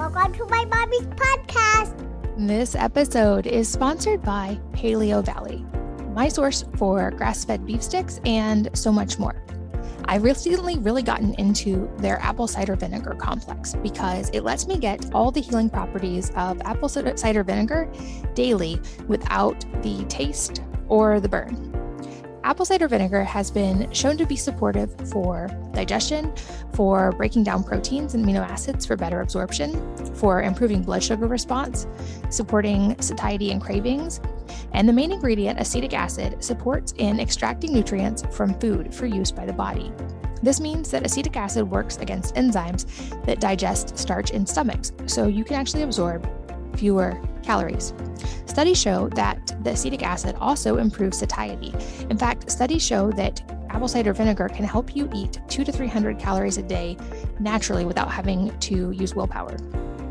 Welcome to my mommy's podcast. This episode is sponsored by Paleo Valley, my source for grass fed beef sticks and so much more. I've recently really gotten into their apple cider vinegar complex because it lets me get all the healing properties of apple cider vinegar daily without the taste or the burn. Apple cider vinegar has been shown to be supportive for digestion, for breaking down proteins and amino acids for better absorption, for improving blood sugar response, supporting satiety and cravings, and the main ingredient, acetic acid, supports in extracting nutrients from food for use by the body. This means that acetic acid works against enzymes that digest starch in stomachs, so you can actually absorb fewer calories. Studies show that the acetic acid also improves satiety. In fact, studies show that apple cider vinegar can help you eat two to 300 calories a day naturally without having to use willpower.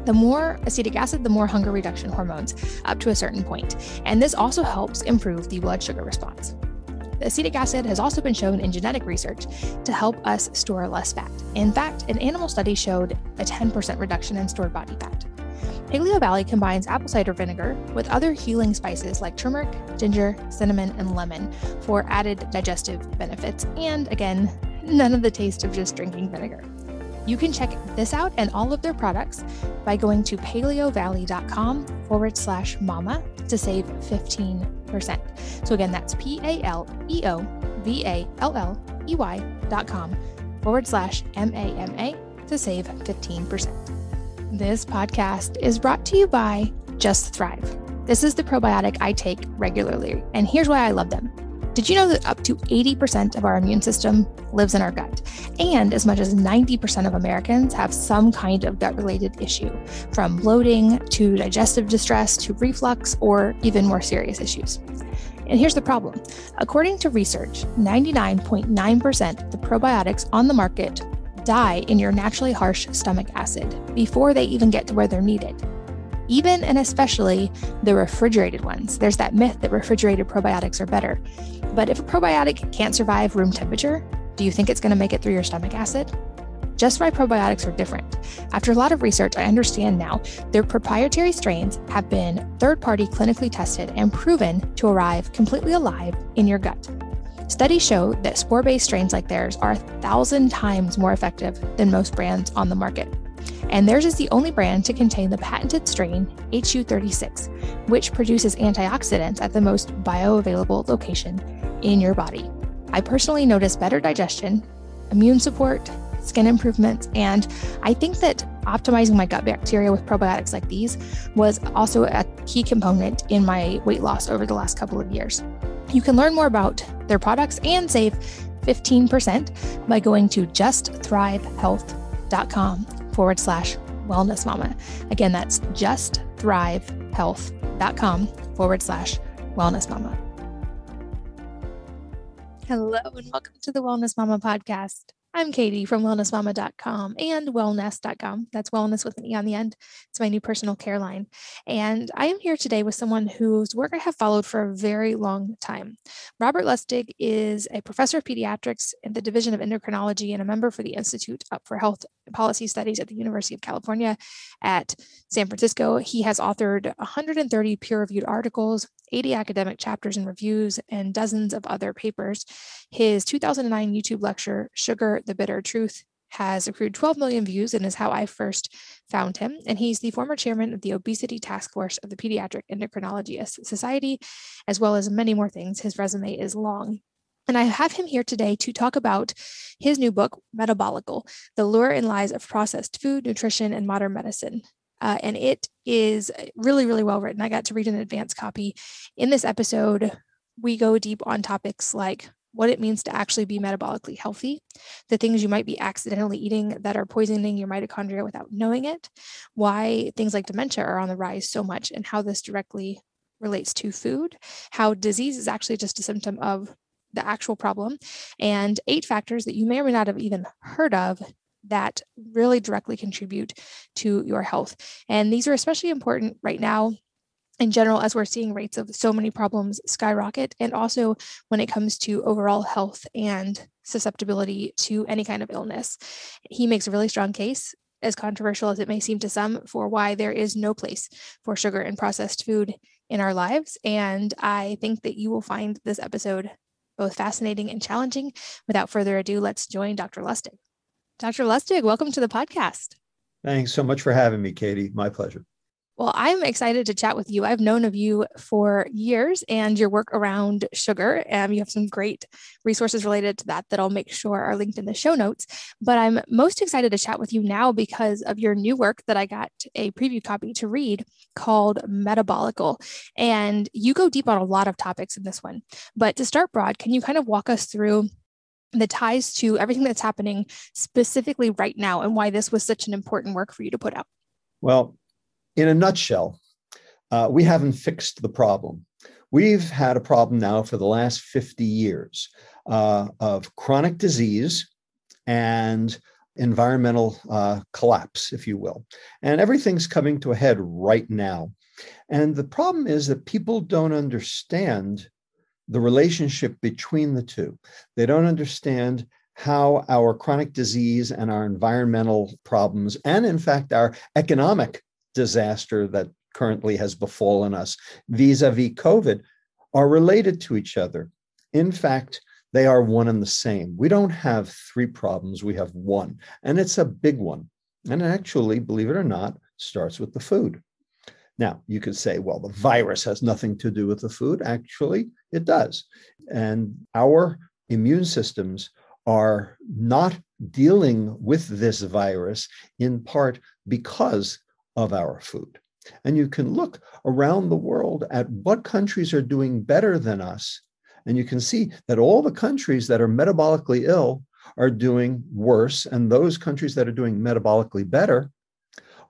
The more acetic acid, the more hunger reduction hormones up to a certain point. And this also helps improve the blood sugar response. The acetic acid has also been shown in genetic research to help us store less fat. In fact, an animal study showed a 10% reduction in stored body fat. Paleo Valley combines apple cider vinegar with other healing spices like turmeric, ginger, cinnamon, and lemon for added digestive benefits, and again, none of the taste of just drinking vinegar. You can check this out and all of their products by going to paleovalley.com forward slash mama to save 15%. So again, that's P A L E O V A L L E Y dot com forward slash M A M A to save 15%. This podcast is brought to you by Just Thrive. This is the probiotic I take regularly, and here's why I love them. Did you know that up to 80% of our immune system lives in our gut? And as much as 90% of Americans have some kind of gut related issue, from bloating to digestive distress to reflux or even more serious issues. And here's the problem according to research, 99.9% of the probiotics on the market die in your naturally harsh stomach acid before they even get to where they're needed. Even and especially the refrigerated ones. There's that myth that refrigerated probiotics are better. But if a probiotic can't survive room temperature, do you think it's going to make it through your stomach acid? Just Thrive probiotics are different. After a lot of research, I understand now their proprietary strains have been third party clinically tested and proven to arrive completely alive in your gut. Studies show that spore based strains like theirs are a thousand times more effective than most brands on the market. And theirs is the only brand to contain the patented strain HU36, which produces antioxidants at the most bioavailable location in your body. I personally notice better digestion, immune support, skin improvements, and I think that optimizing my gut bacteria with probiotics like these was also a key component in my weight loss over the last couple of years. You can learn more about their products and save 15% by going to justthrivehealth.com forward slash wellness mama. Again, that's justthrivehealth.com forward slash wellness mama. Hello, and welcome to the Wellness Mama podcast. I'm Katie from wellnessmama.com and wellnesse.com. That's wellness with an E on the end. It's my new personal care line. And I am here today with someone whose work I have followed for a very long time. Robert Lustig is a professor of pediatrics in the Division of Endocrinology and a member for the Institute for Health Policy Studies at the University of California at San Francisco. He has authored 130 peer reviewed articles, 80 academic chapters and reviews, and dozens of other papers. His 2009 YouTube lecture, Sugar, the Bitter Truth, has accrued 12 million views and is how I first found him. And he's the former chairman of the Obesity Task Force of the Pediatric Endocrinology Society, as well as many more things. His resume is long. And I have him here today to talk about his new book, Metabolical The Lure and Lies of Processed Food, Nutrition, and Modern Medicine. Uh, and it is really, really well written. I got to read an advanced copy. In this episode, we go deep on topics like what it means to actually be metabolically healthy, the things you might be accidentally eating that are poisoning your mitochondria without knowing it, why things like dementia are on the rise so much, and how this directly relates to food, how disease is actually just a symptom of the actual problem, and eight factors that you may or may not have even heard of that really directly contribute to your health. And these are especially important right now in general as we're seeing rates of so many problems skyrocket and also when it comes to overall health and susceptibility to any kind of illness he makes a really strong case as controversial as it may seem to some, for why there is no place for sugar and processed food in our lives. And I think that you will find this episode both fascinating and challenging. Without further ado, let's join Dr. Lustig. Dr. Lustig, welcome to the podcast. Thanks so much for having me, Katie. My pleasure. Well, I'm excited to chat with you. I've known of you for years and your work around sugar. Um, you have some great resources related to that that I'll make sure are linked in the show notes. But I'm most excited to chat with you now because of your new work that I got a preview copy to read called Metabolical. And you go deep on a lot of topics in this one. But to start broad, can you kind of walk us through the ties to everything that's happening specifically right now and why this was such an important work for you to put out? Well, in a nutshell, uh, we haven't fixed the problem. We've had a problem now for the last 50 years uh, of chronic disease and environmental uh, collapse, if you will. And everything's coming to a head right now. And the problem is that people don't understand the relationship between the two. They don't understand how our chronic disease and our environmental problems, and in fact, our economic disaster that currently has befallen us vis a vis COVID are related to each other. In fact, they are one and the same. We don't have three problems, we have one, and it's a big one. And actually, believe it or not, starts with the food. Now, you could say, well, the virus has nothing to do with the food. Actually, it does. And our immune systems are not dealing with this virus in part because of our food. And you can look around the world at what countries are doing better than us. And you can see that all the countries that are metabolically ill are doing worse. And those countries that are doing metabolically better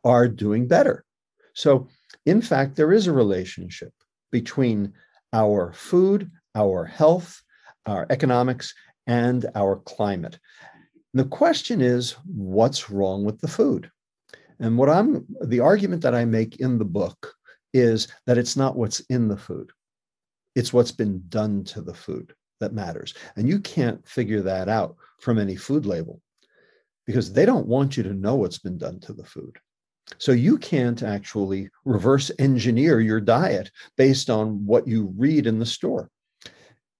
are doing better. So, in fact, there is a relationship between our food, our health, our economics, and our climate. The question is what's wrong with the food? And what I'm the argument that I make in the book is that it's not what's in the food, it's what's been done to the food that matters. And you can't figure that out from any food label because they don't want you to know what's been done to the food. So you can't actually reverse engineer your diet based on what you read in the store.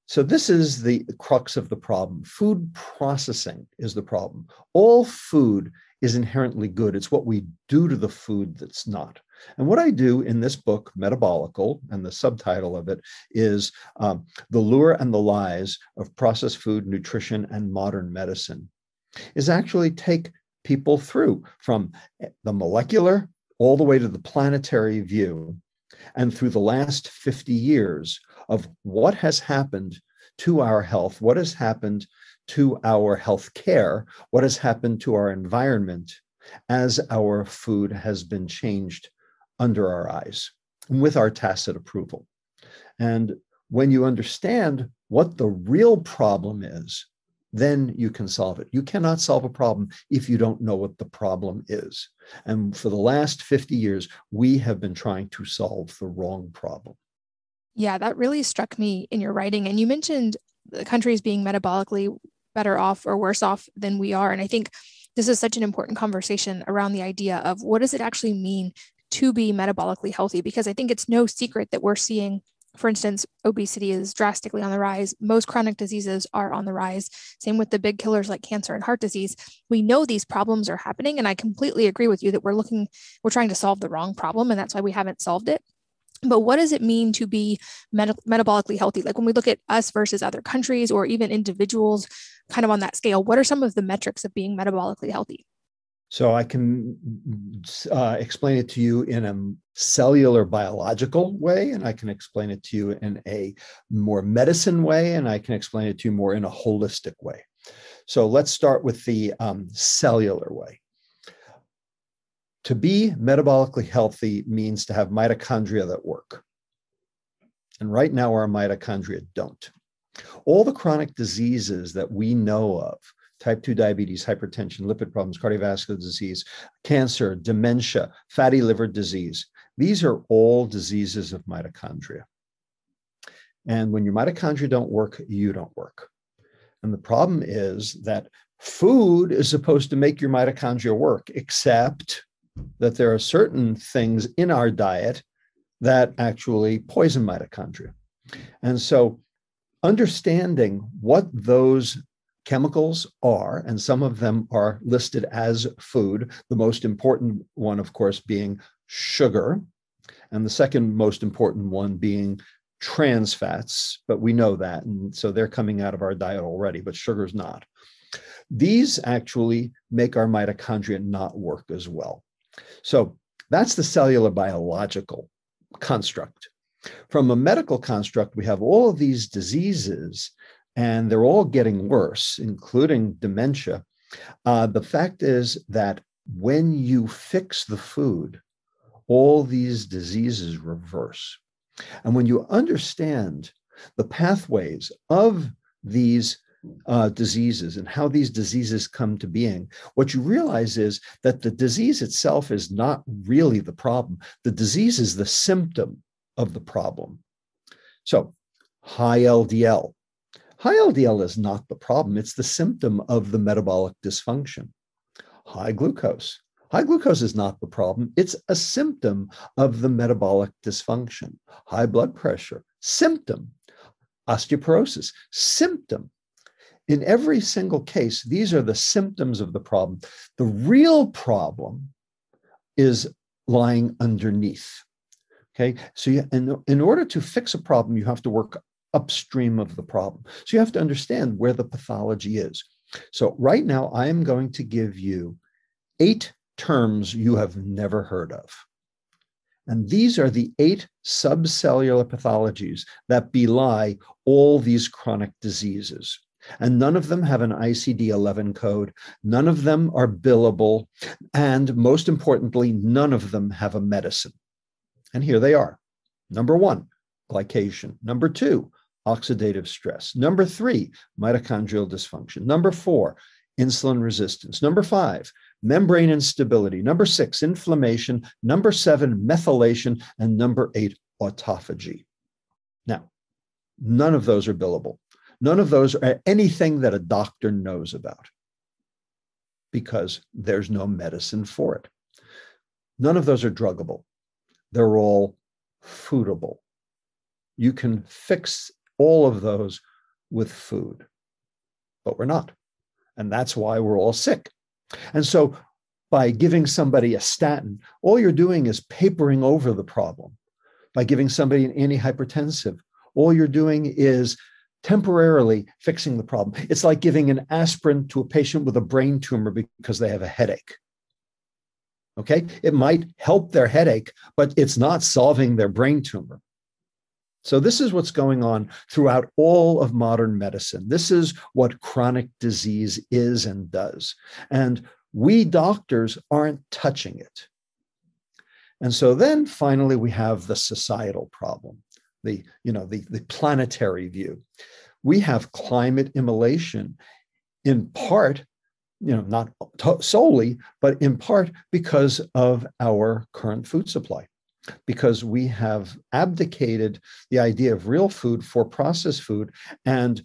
So this is the crux of the problem. Food processing is the problem. All food is inherently good. It's what we do to the food that's not. And what I do in this book, Metabolical, and the subtitle of it is um, The Lure and the Lies of Processed Food, Nutrition, and Modern Medicine, is actually take people through from the molecular all the way to the planetary view and through the last 50 years of what has happened to our health, what has happened to our health care, what has happened to our environment as our food has been changed under our eyes with our tacit approval. And when you understand what the real problem is, then you can solve it. You cannot solve a problem if you don't know what the problem is. And for the last 50 years, we have been trying to solve the wrong problem. Yeah, that really struck me in your writing. And you mentioned the countries being metabolically better off or worse off than we are. And I think this is such an important conversation around the idea of what does it actually mean to be metabolically healthy? Because I think it's no secret that we're seeing, for instance, obesity is drastically on the rise. Most chronic diseases are on the rise. Same with the big killers like cancer and heart disease. We know these problems are happening. And I completely agree with you that we're looking, we're trying to solve the wrong problem. And that's why we haven't solved it but what does it mean to be met- metabolically healthy like when we look at us versus other countries or even individuals kind of on that scale what are some of the metrics of being metabolically healthy so i can uh, explain it to you in a cellular biological way and i can explain it to you in a more medicine way and i can explain it to you more in a holistic way so let's start with the um, cellular way to be metabolically healthy means to have mitochondria that work. And right now, our mitochondria don't. All the chronic diseases that we know of type 2 diabetes, hypertension, lipid problems, cardiovascular disease, cancer, dementia, fatty liver disease these are all diseases of mitochondria. And when your mitochondria don't work, you don't work. And the problem is that food is supposed to make your mitochondria work, except that there are certain things in our diet that actually poison mitochondria. And so, understanding what those chemicals are, and some of them are listed as food, the most important one, of course, being sugar, and the second most important one being trans fats, but we know that. And so they're coming out of our diet already, but sugar's not. These actually make our mitochondria not work as well. So that's the cellular biological construct. From a medical construct, we have all of these diseases, and they're all getting worse, including dementia. Uh, the fact is that when you fix the food, all these diseases reverse. And when you understand the pathways of these uh, diseases and how these diseases come to being, what you realize is that the disease itself is not really the problem. The disease is the symptom of the problem. So, high LDL. High LDL is not the problem, it's the symptom of the metabolic dysfunction. High glucose. High glucose is not the problem, it's a symptom of the metabolic dysfunction. High blood pressure, symptom. Osteoporosis, symptom. In every single case, these are the symptoms of the problem. The real problem is lying underneath. Okay, so you, in, in order to fix a problem, you have to work upstream of the problem. So you have to understand where the pathology is. So right now, I am going to give you eight terms you have never heard of. And these are the eight subcellular pathologies that belie all these chronic diseases. And none of them have an ICD 11 code. None of them are billable. And most importantly, none of them have a medicine. And here they are. Number one, glycation. Number two, oxidative stress. Number three, mitochondrial dysfunction. Number four, insulin resistance. Number five, membrane instability. Number six, inflammation. Number seven, methylation. And number eight, autophagy. Now, none of those are billable. None of those are anything that a doctor knows about because there's no medicine for it. None of those are druggable they're all foodable. You can fix all of those with food, but we're not. And that's why we're all sick. And so, by giving somebody a statin, all you're doing is papering over the problem. By giving somebody an antihypertensive, all you're doing is temporarily fixing the problem. It's like giving an aspirin to a patient with a brain tumor because they have a headache. Okay. It might help their headache, but it's not solving their brain tumor. So, this is what's going on throughout all of modern medicine. This is what chronic disease is and does. And we doctors aren't touching it. And so then finally we have the societal problem, the, you know, the, the planetary view. We have climate immolation in part you know, not solely, but in part because of our current food supply, because we have abdicated the idea of real food for processed food. And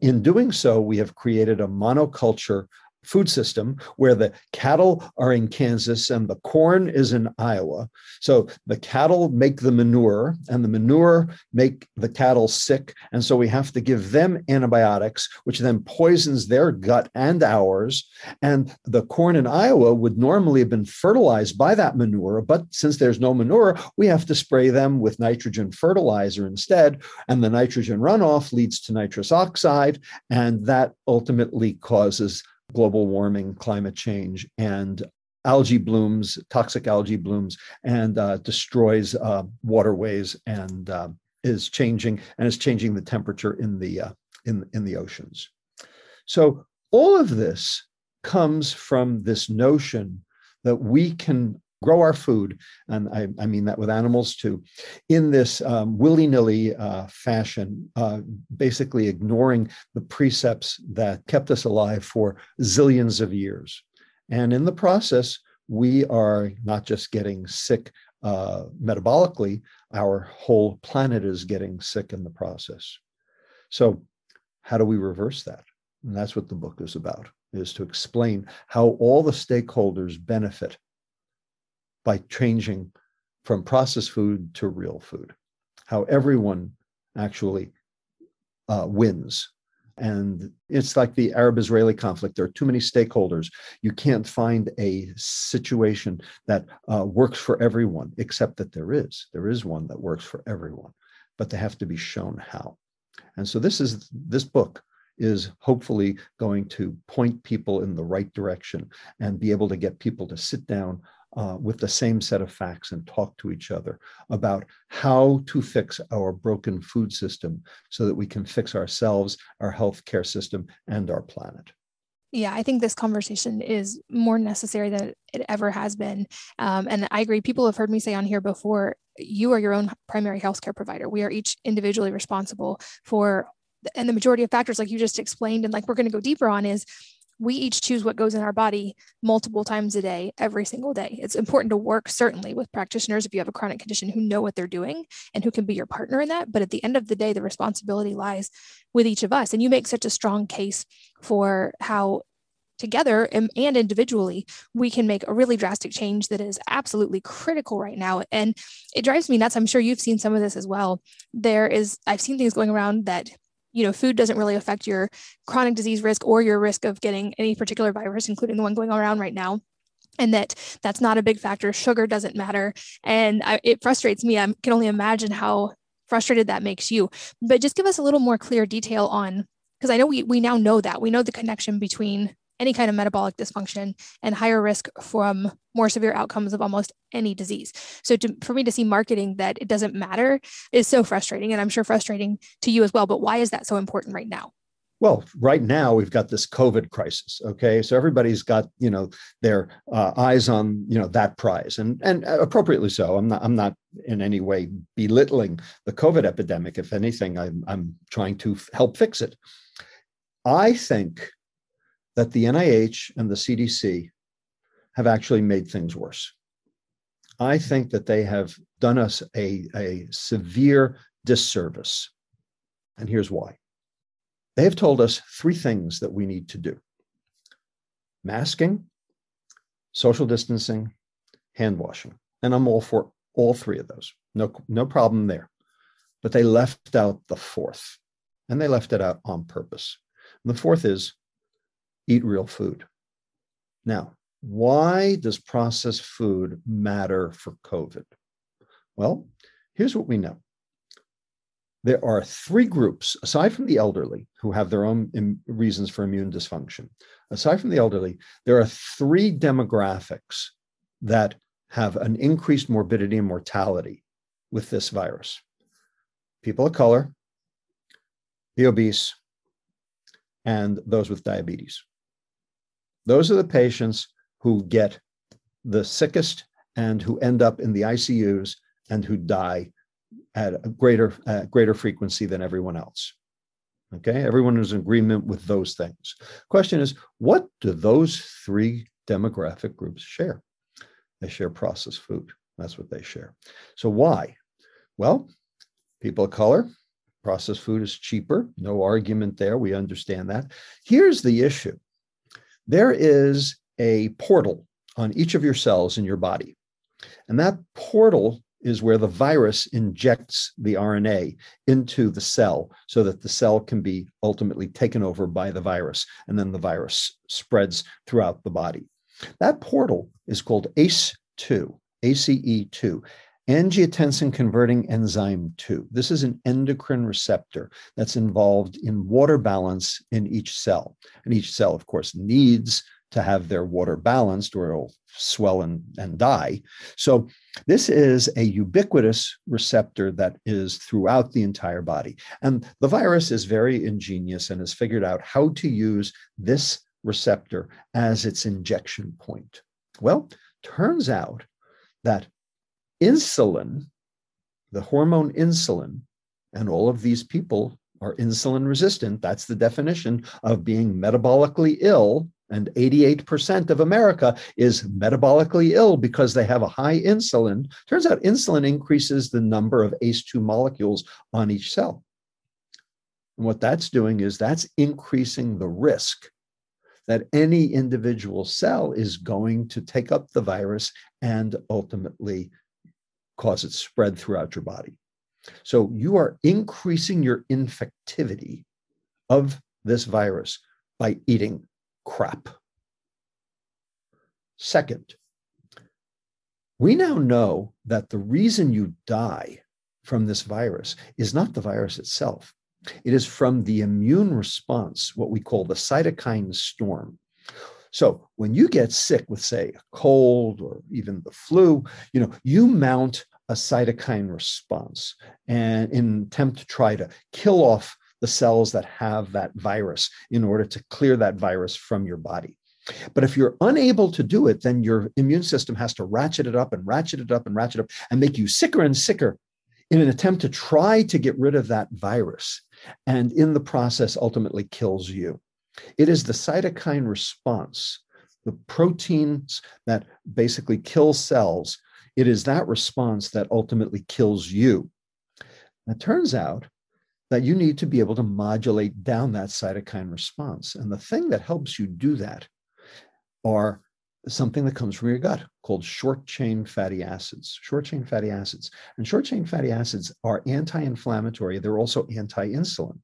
in doing so, we have created a monoculture food system where the cattle are in Kansas and the corn is in Iowa. So the cattle make the manure and the manure make the cattle sick. And so we have to give them antibiotics, which then poisons their gut and ours. And the corn in Iowa would normally have been fertilized by that manure. But since there's no manure, we have to spray them with nitrogen fertilizer instead. And the nitrogen runoff leads to nitrous oxide. And that ultimately causes global warming, climate change, and algae blooms, toxic algae blooms, and uh, destroys uh, waterways and uh, is changing and is changing the temperature in the uh, in in the oceans. So all of this comes from this notion that we can grow our food, and I, I mean that with animals too, in this um, willy nilly uh, fashion, uh, basically ignoring the precepts that kept us alive for zillions of years. And in the process, we are not just getting sick uh, metabolically, our whole planet is getting sick in the process. So, how do we reverse that? And that's what the book is about. is to explain how all the stakeholders benefit by changing from processed food to real food, how everyone actually uh, wins. And it's like the Arab Israeli conflict. There are too many stakeholders. You can't find a situation that uh, works for everyone, except that there is. There is one that works for everyone, but they have to be shown how. And so this is this book is hopefully going to point people in the right direction and be able to get people to sit down uh, with the same set of facts and talk to each other about how to fix our broken food system so that we can fix ourselves, our healthcare system, and our planet. Yeah, I think this conversation is more necessary than it ever has been. Um, and I agree. People have heard me say on here before you are your own primary healthcare provider. We are each individually responsible for, and the majority of factors, like you just explained, and like we're going to go deeper on, is we each choose what goes in our body multiple times a day, every single day. It's important to work certainly with practitioners if you have a chronic condition who know what they're doing and who can be your partner in that. But at the end of the day, the responsibility lies with each of us. And you make such a strong case for how together and, individually we can make a really drastic change that is absolutely critical right now and it drives me nuts i'm sure you've seen some of this as well there is i've seen things going around that you know, food doesn't really affect your chronic disease risk or your risk of getting any particular virus, including the one going around right now. And that that's not a big factor. Sugar doesn't matter. And I, it frustrates me. I can only imagine how frustrated that makes you. But just give us a little more clear detail on because i know we, we now know that. We know the connection between any kind of metabolic dysfunction and higher risk from more severe outcomes of almost any disease. So to, for me to see marketing that it doesn't matter is so frustrating and I'm sure frustrating to you as well, but why is that so important right now? Well, right now we've got this COVID crisis. Okay, so everybody's got you know their uh, eyes on you know that prize, and and appropriately so. I'm not I'm not in any way belittling the COVID epidemic. If anything, I'm I'm trying to help fix it. I think that the NIH and the CDC have actually made things worse. I think that they have done us a, a severe disservice. And here's why. They have told us three things that we need to do masking, social distancing, hand washing. And I'm all for all three of those. No, no problem there. But they left out the fourth, and they left it out on purpose. And the fourth is eat real food. Now, why does processed food matter for COVID? Well, here's what we know. There are three groups, aside from the elderly, who have their own Im- reasons for immune dysfunction. Aside from the elderly, there are three demographics that have an increased morbidity and mortality with this virus people of color, the obese, and those with diabetes. Those are the patients who get the sickest and who end up in the ICUs and who die at a greater uh, greater frequency than everyone else. Okay, everyone is in agreement with those things. Question is, what do those three demographic groups share? They share processed food. That's what they share. So why? Well, people of color, processed food is cheaper. No argument there. We understand that. Here's the issue there is a portal on each of your cells in your body. And that portal is where the virus injects the RNA into the cell so that the cell can be ultimately taken over by the virus. And then the virus spreads throughout the body. That portal is called ACE2, ACE2, angiotensin converting enzyme 2. This is an endocrine receptor that's involved in water balance in each cell. And each cell, of course, needs to have their water balanced or it'll swell and, and die. So, this is a ubiquitous receptor that is throughout the entire body. And the virus is very ingenious and has figured out how to use this receptor as its injection point. Well, turns out that insulin, the hormone insulin, and all of these people are insulin resistant. That's the definition of being metabolically ill. And 88% of America is metabolically ill because they have a high insulin. Turns out insulin increases the number of ACE2 molecules on each cell. And what that's doing is that's increasing the risk that any individual cell is going to take up the virus and ultimately cause its spread throughout your body. So you are increasing your infectivity of this virus by eating crap. Second, we now know that the reason you die from this virus is not the virus itself. It is from the immune response, what we call the cytokine storm. So when you get sick with, say, a cold or even the flu, you know, you mount a cytokine response and in attempt to try to kill off the cells that have that virus in order to clear that virus from your body. But if you're unable to do it, then your immune system has to ratchet it up and ratchet it up and ratchet up and make you sicker and sicker in an attempt to try to get rid of that virus. And in the process, ultimately kills you. It is the cytokine response, the proteins that basically kill cells. It is that response that ultimately kills you. It turns out that you need to be able to modulate down that cytokine response. And the thing that helps you do that are something that comes from your gut called short chain fatty acids. Short chain fatty acids. And short chain fatty acids are anti inflammatory, they're also anti insulin.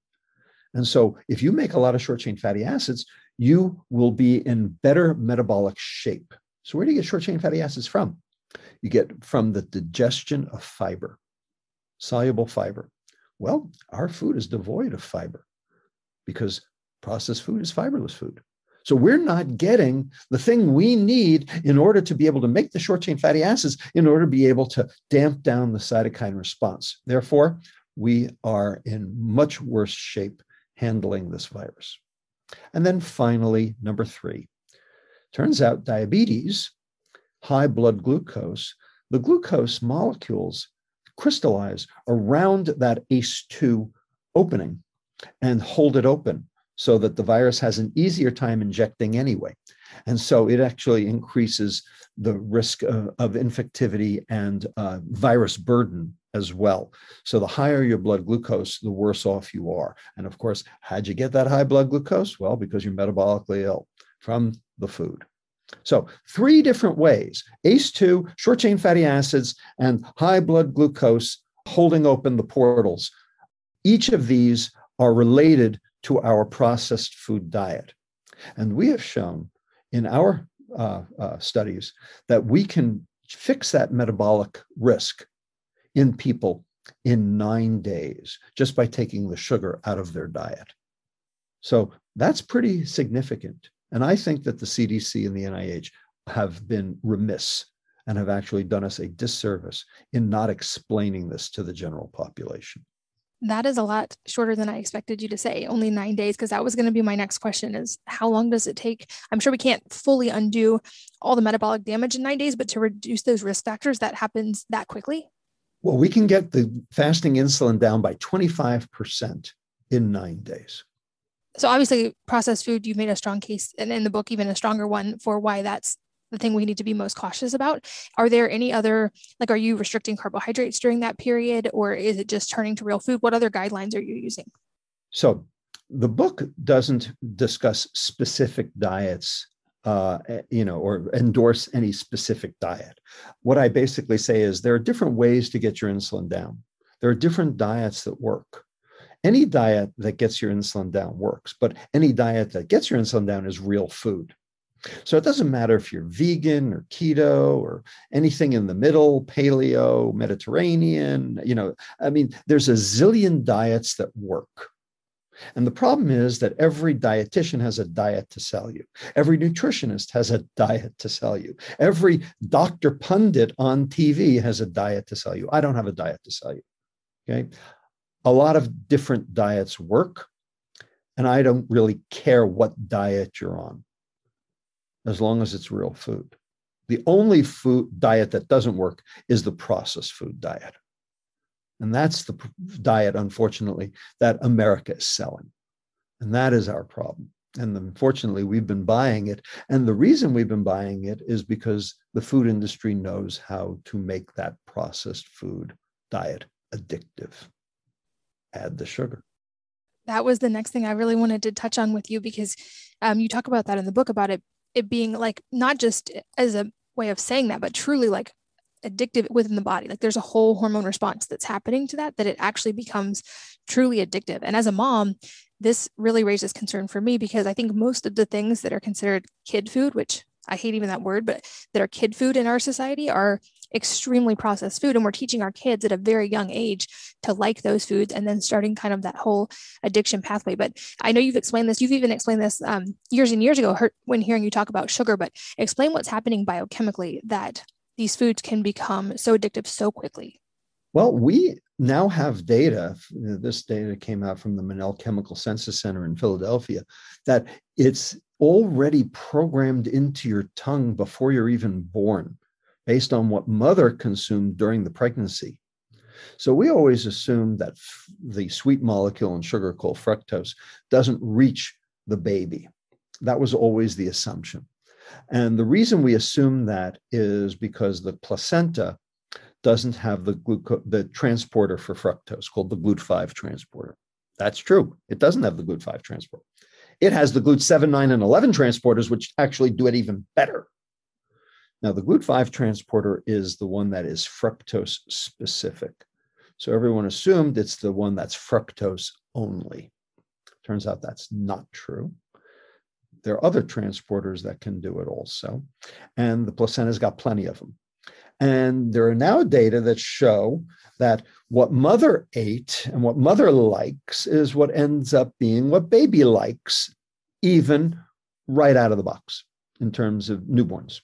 And so, if you make a lot of short chain fatty acids, you will be in better metabolic shape. So, where do you get short chain fatty acids from? You get from the digestion of fiber, soluble fiber. Well, our food is devoid of fiber because processed food is fiberless food. So we're not getting the thing we need in order to be able to make the short chain fatty acids in order to be able to damp down the cytokine response. Therefore, we are in much worse shape handling this virus. And then finally, number three, turns out diabetes, high blood glucose, the glucose molecules crystallize around that ACE2 opening and hold it open so that the virus has an easier time injecting anyway. And so it actually increases the risk of, of infectivity and uh, virus burden as well. So the higher your blood glucose, the worse off you are. And of course, how'd you get that high blood glucose? Well, because you're metabolically ill from the food. So, three different ways ACE2, short chain fatty acids, and high blood glucose holding open the portals. Each of these are related to our processed food diet. And we have shown in our uh, uh, studies that we can fix that metabolic risk in people in nine days just by taking the sugar out of their diet. So that's pretty significant. And I think that the CDC and the NIH have been remiss and have actually done us a disservice in not explaining this to the general population that is a lot shorter than I expected you to say, only nine days, because that was going to be my next question is how long does it take? I'm sure we can't fully undo all the metabolic damage in nine days, but to reduce those risk factors, that happens that quickly? Well, we can get the fasting insulin down by 25% in nine days. So obviously processed food, you've made a strong case and in the book, even a stronger one for why that's the thing we need to be most cautious about. Are there any other, like, are you restricting carbohydrates during that period or is it just turning to real food? What other guidelines are you using? So the book doesn't discuss specific diets uh, eh, you know, or endorse any specific diet. What I basically say is there are different ways to get your insulin down. There are different diets that work. Any diet that gets your insulin down works, but any diet that gets your insulin down is real food. So it doesn't matter if you're vegan or keto or anything in the middle, paleo, Mediterranean, you know, I mean, there's a zillion diets that work. And the problem is that every dietitian has a diet to sell you. Every nutritionist has a diet to sell you. Every doctor pundit on TV has a diet to sell you. I don't have a diet to sell you. Okay. A lot of different diets work. And I don't really care what diet you're on as long as it's real food. The only food diet that doesn't work is the processed food diet. And that's the diet, unfortunately, that America is selling. And that is our problem. And unfortunately, we've been buying it. And the reason we've been buying it is because the food industry knows how to make that processed food diet addictive. Add the sugar that was the next thing I really wanted to touch on with you because um, you talk about that in the book about it it being like not just as a way of saying that, but truly like addictive within the body. Like there's a whole hormone response that's happening to that that it actually becomes truly addictive. And as a mom, this really raises concern for me because I think most of the things that are considered kid food, which I hate even that word, but that are kid food in our society are extremely processed food. And we're teaching our kids at a very young age to like those foods and then starting kind of that whole addiction pathway. But I know you've explained this, you've even explained this um, years and years ago when hearing you talk about sugar, but explain what's happening biochemically that these foods can become so addictive so quickly. Well, we now have data. This data came out from the Monell Chemical Senses Center in Philadelphia that it's already programmed into your tongue before you're even born based on what mother consumed during the pregnancy. So we always assume that the sweet molecule in sugar called fructose doesn't reach the baby. That was always the assumption. And the reason we assume that is because the placenta doesn't have the gluco- the transporter for fructose called the GLUT5 transporter. That's true. It doesn't have the GLUT5 transporter. It has the GLUT7, 9, and 11 transporters, which actually do it even better. Now, the GLUT5 transporter is the one that is fructose specific. So everyone assumed it's the one that's fructose only. Turns out that's not true. There are other transporters that can do it also. And the placenta's got plenty of them. And there are now data that show that what mother ate and what mother likes is what ends up being what baby likes, even right out of the box in terms of newborns.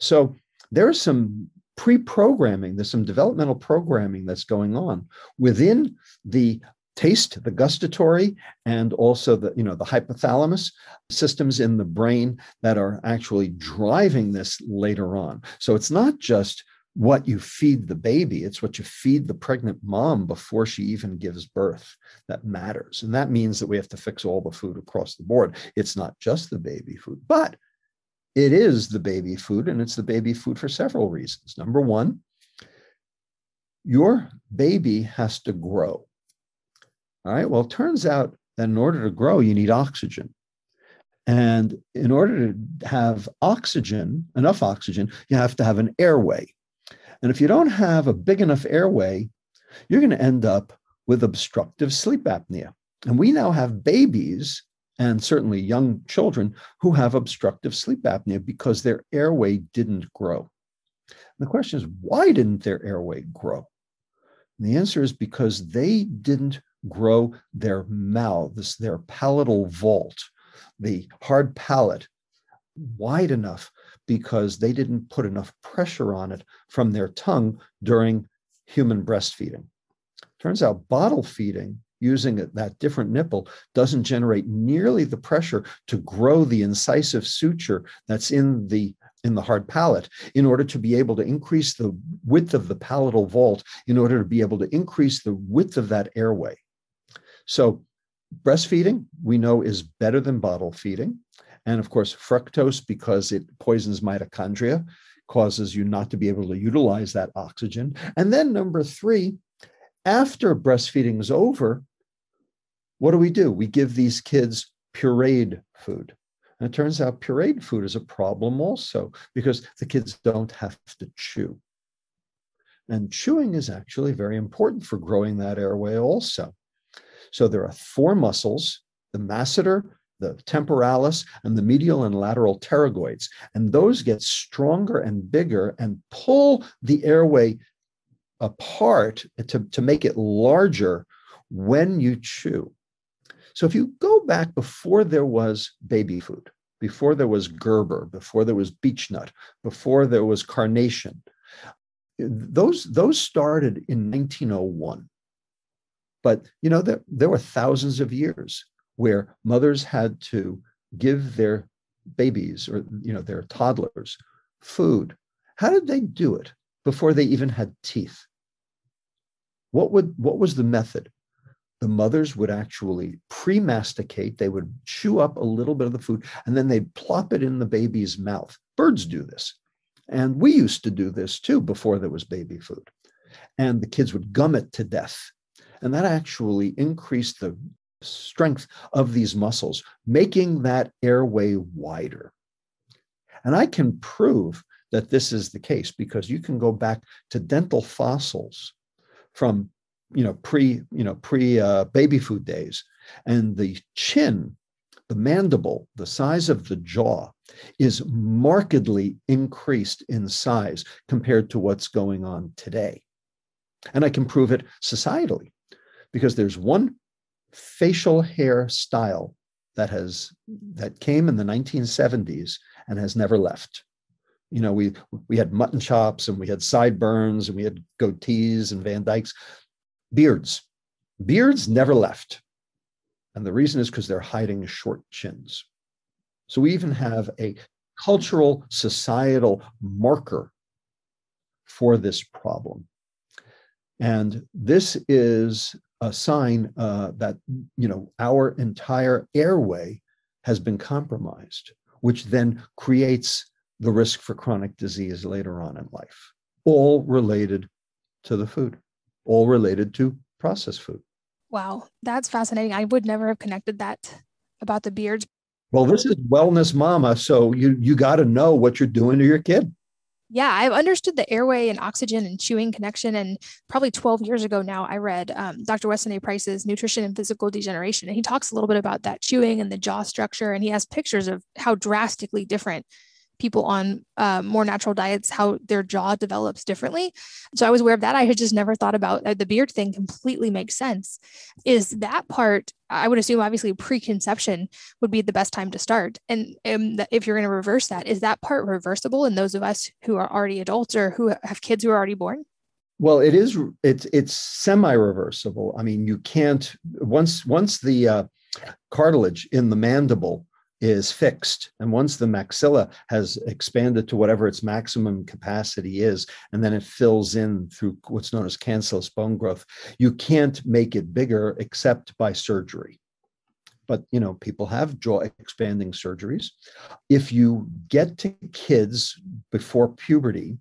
So there's some pre-programming, there's some developmental programming that's going on within the taste, the gustatory, and also the, you know, the hypothalamus systems in the brain that are actually driving this later on. So it's not just what you feed the baby, it's what you feed the pregnant mom before she even gives birth that matters. And that means that we have to fix all the food across the board. It's not just the baby food, but it is the baby food, and it's the baby food for several reasons. Number one, your baby has to grow. All right. Well, it turns out that in order to grow, you need oxygen. And in order to have oxygen, enough oxygen, you have to have an airway. And if you don't have a big enough airway, you're going to end up with obstructive sleep apnea. And we now have babies and certainly young children who have obstructive sleep apnea because their airway didn't grow. And the question is, why didn't their airway grow? And the answer is because they didn't grow their mouths, their palatal vault, the hard palate, wide enough because they didn't put enough pressure on it from their tongue during human breastfeeding. Turns out bottle feeding using that different nipple doesn't generate nearly the pressure to grow the incisive suture that's in the in the hard palate in order to be able to increase the width of the palatal vault in order to be able to increase the width of that airway so breastfeeding we know is better than bottle feeding and of course fructose because it poisons mitochondria causes you not to be able to utilize that oxygen and then number 3 after breastfeeding is over what do we do? We give these kids pureed food. And it turns out pureed food is a problem also because the kids don't have to chew. And chewing is actually very important for growing that airway also. So there are four muscles the masseter, the temporalis, and the medial and lateral pterygoids. And those get stronger and bigger and pull the airway apart to, to make it larger when you chew. So if you go back before there was baby food, before there was Gerber, before there was Beech-Nut, before there was carnation, those those started in 1901. But you know there, there were thousands of years where mothers had to give their babies or you know their toddlers food. How did they do it before they even had teeth? What would what was the method? the mothers would actually pre-masticate they would chew up a little bit of the food and then they'd plop it in the baby's mouth birds do this and we used to do this too before there was baby food and the kids would gum it to death and that actually increased the strength of these muscles, making that airway wider. And I can prove that this is the case because you can go back to dental fossils from you know pre you know pre uh, baby food days and the chin the mandible the size of the jaw is markedly increased in size compared to what's going on today and i can prove it societally because there's one facial hair style that has that came in the 1970s and has never left. You know we we had mutton chops and we had sideburns and we had goatees and van dykes. Beards. Beards never left. And the reason is because they're hiding short chins. So we even have a cultural societal marker for this problem. And this is a sign uh, that you know our entire airway has been compromised which then creates the risk for chronic disease later on in life, all related to the food, all related to processed food. Wow, that's fascinating. I would never have connected that about the beards. Well, this is wellness mama, so you you got to know what you're doing to your kid. Yeah, I've understood the airway and oxygen and chewing connection. And probably 12 years ago now, I read um, Dr. Weston A. Price's Nutrition and Physical Degeneration. And he talks a little bit about that chewing and the jaw structure. And he has pictures of how drastically different people on uh, more natural diets how their jaw develops differently. So i was aware of that. I had just never thought about uh, the beard thing completely makes sense. Is that part i would assume obviously preconception would be the best time to start. And um, if you're going to reverse that is that part reversible in those of us who are already adults or who have kids who are already born? Well it is it's it's semi reversible i mean you can't once once the uh, cartilage in the mandible is fixed. And once the maxilla has expanded to whatever its maximum capacity is, and then it fills in through what's known as cancellous bone growth, you can't make it bigger except by surgery. But you know, people have jaw expanding surgeries. If you get to kids before puberty,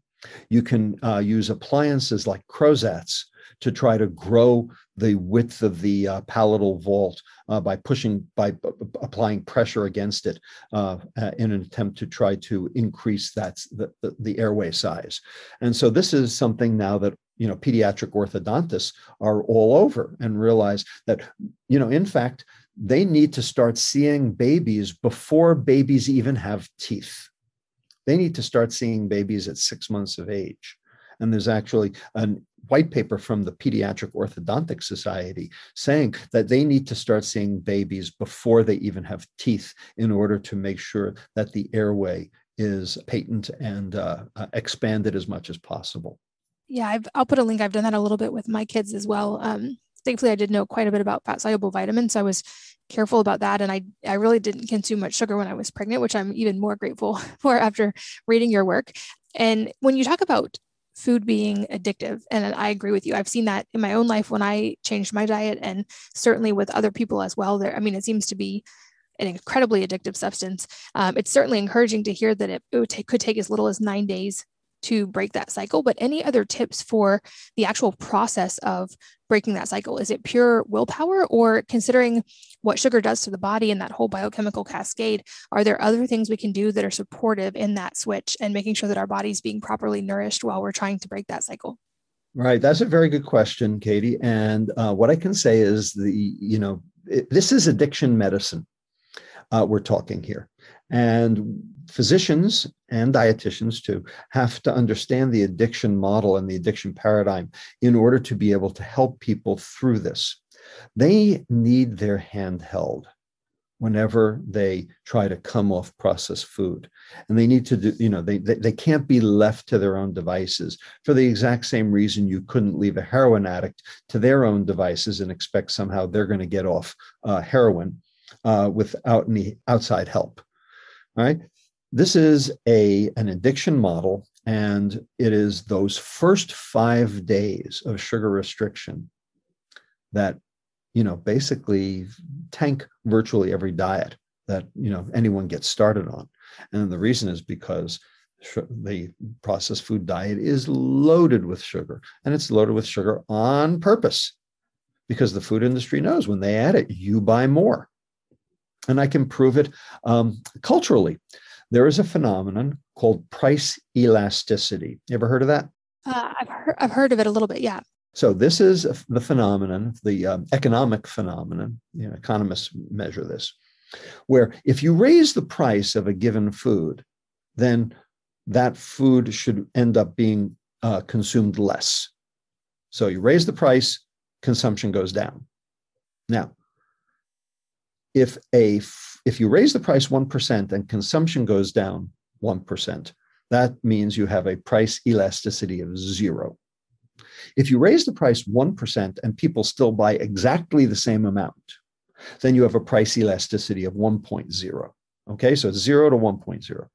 you can uh, use appliances like Crozats to try to grow the width of the uh, palatal vault uh, by pushing, by applying pressure against it uh, uh, in an attempt to try to increase that the, the airway size. And so this is something now that you know pediatric orthodontists are all over and realize that you know in fact they need to start seeing babies before babies even have teeth. They need to start seeing babies at six months of age. And there's actually a white paper from the Pediatric Orthodontic Society saying that they need to start seeing babies before they even have teeth in order to make sure that the airway is patent and uh, uh, expanded as much as possible. Yeah, i will put a link. I've done that a little bit with my kids as well. Um, thankfully, I did know quite a bit about fat soluble vitamins, so I was careful about that. And I, I really didn't consume much sugar when I was pregnant, which I'm even more grateful for after reading your work. And when you talk about food being addictive. And I agree with you. I've seen that in my own life when I changed my diet and certainly with other people as well. There, I mean, it seems to be an incredibly addictive substance. Um, it's certainly encouraging to hear that it, it take, could take as little as nine days to break that cycle. But any other tips for the actual process of breaking that cycle? Is it pure willpower or considering what sugar does to the body and that whole biochemical cascade? Are there other things we can do that are supportive in that switch and making sure that our body's being properly nourished while we're trying to break that cycle? Right. That's a very good question, Katie. And uh, what I can say is the, you know, it, this is addiction medicine uh, we're talking here. And physicians and dietitians too have to understand the addiction model and the addiction paradigm in order to be able to help people through this. They need their hand held whenever they try to come off processed food and they need to do you know they, they, they can't be left to their own devices for the exact same reason you couldn't leave a heroin addict to their own devices and expect somehow they're going to get off uh, heroin uh, without any outside help right this is a, an addiction model, and it is those first five days of sugar restriction that, you know, basically tank virtually every diet that, you know, anyone gets started on. And the reason is because the processed food diet is loaded with sugar, and it's loaded with sugar on purpose because the food industry knows when they add it, you buy more. And I can prove it um, culturally. There is a phenomenon called price elasticity. You ever heard of that? Uh, I've, heard, I've heard of it a little bit, yeah. So this is the phenomenon, the um, economic phenomenon. You know, economists measure this, where if you raise the price of a given food, then that food should end up being uh, consumed less. So you raise the price, consumption goes down. Now, if a if you raise the price 1% and consumption goes down 1%, that means you have a price elasticity of zero. If you raise the price 1% and people still buy exactly the same amount, then you have a price elasticity of 1.0. Okay, so it's 0 to 1.0.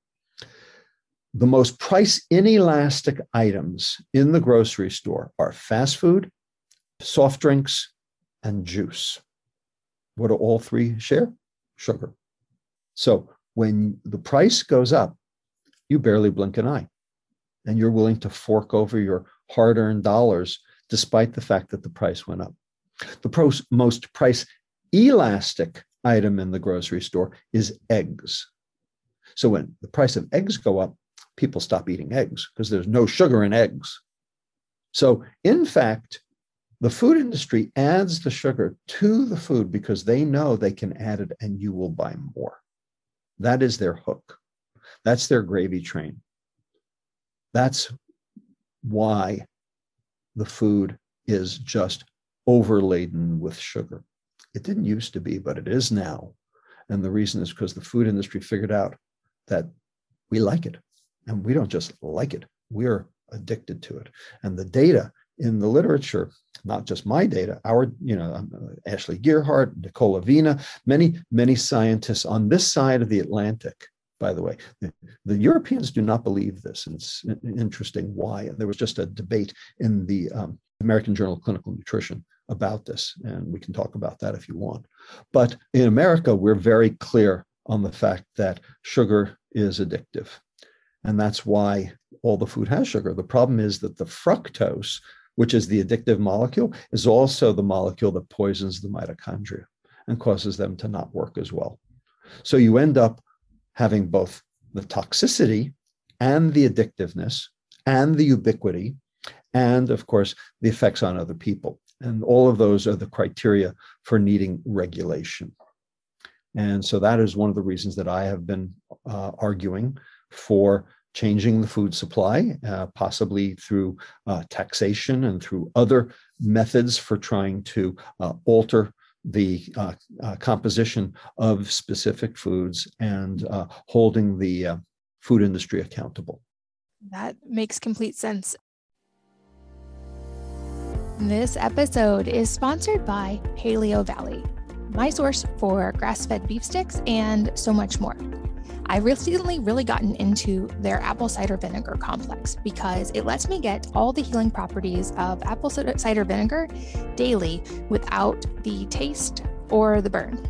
The most price inelastic items in the grocery store are fast food, soft drinks, and juice. What do all three share? Sugar. So when the price goes up, you barely blink an eye and you're willing to fork over your hard earned dollars despite the fact that the price went up. The most price elastic item in the grocery store is eggs. So when the price of eggs go up, people stop eating eggs because there's no sugar in eggs. So in fact, the food industry adds the sugar to the food because they know they can add it and you will buy more. That is their hook. That's their gravy train. That's why the food is just overladen with sugar. It didn't used to be, but it is now. And the reason is because the food industry figured out that we like it. And we don't just like it, we're addicted to it. And the data in the literature, not just my data, our, you know, um, Ashley Gearhardt, Nicole Avena, many, many scientists on this side of the Atlantic, by the way. The, the Europeans do not believe this, and it's interesting why. There was just a debate in the um, American Journal of Clinical Nutrition about this, and we can talk about that if you want. But in America, we're very clear on the fact that sugar is addictive. And that's why all the food has sugar. The problem is that the fructose, which is the addictive molecule, is also the molecule that poisons the mitochondria and causes them to not work as well. So you end up having both the toxicity and the addictiveness and the ubiquity, and of course, the effects on other people. And all of those are the criteria for needing regulation. And so that is one of the reasons that I have been uh, arguing for changing the food supply, uh, possibly through uh, taxation and through other methods for trying to uh, alter the uh, uh, composition of specific foods and uh, holding the food industry accountable. That makes complete sense. This episode is sponsored by Paleo Valley, my source for grass fed beef sticks and so much more. I recently really gotten into their apple cider vinegar complex because it lets me get all the healing properties of apple cider vinegar daily without the taste or the burn.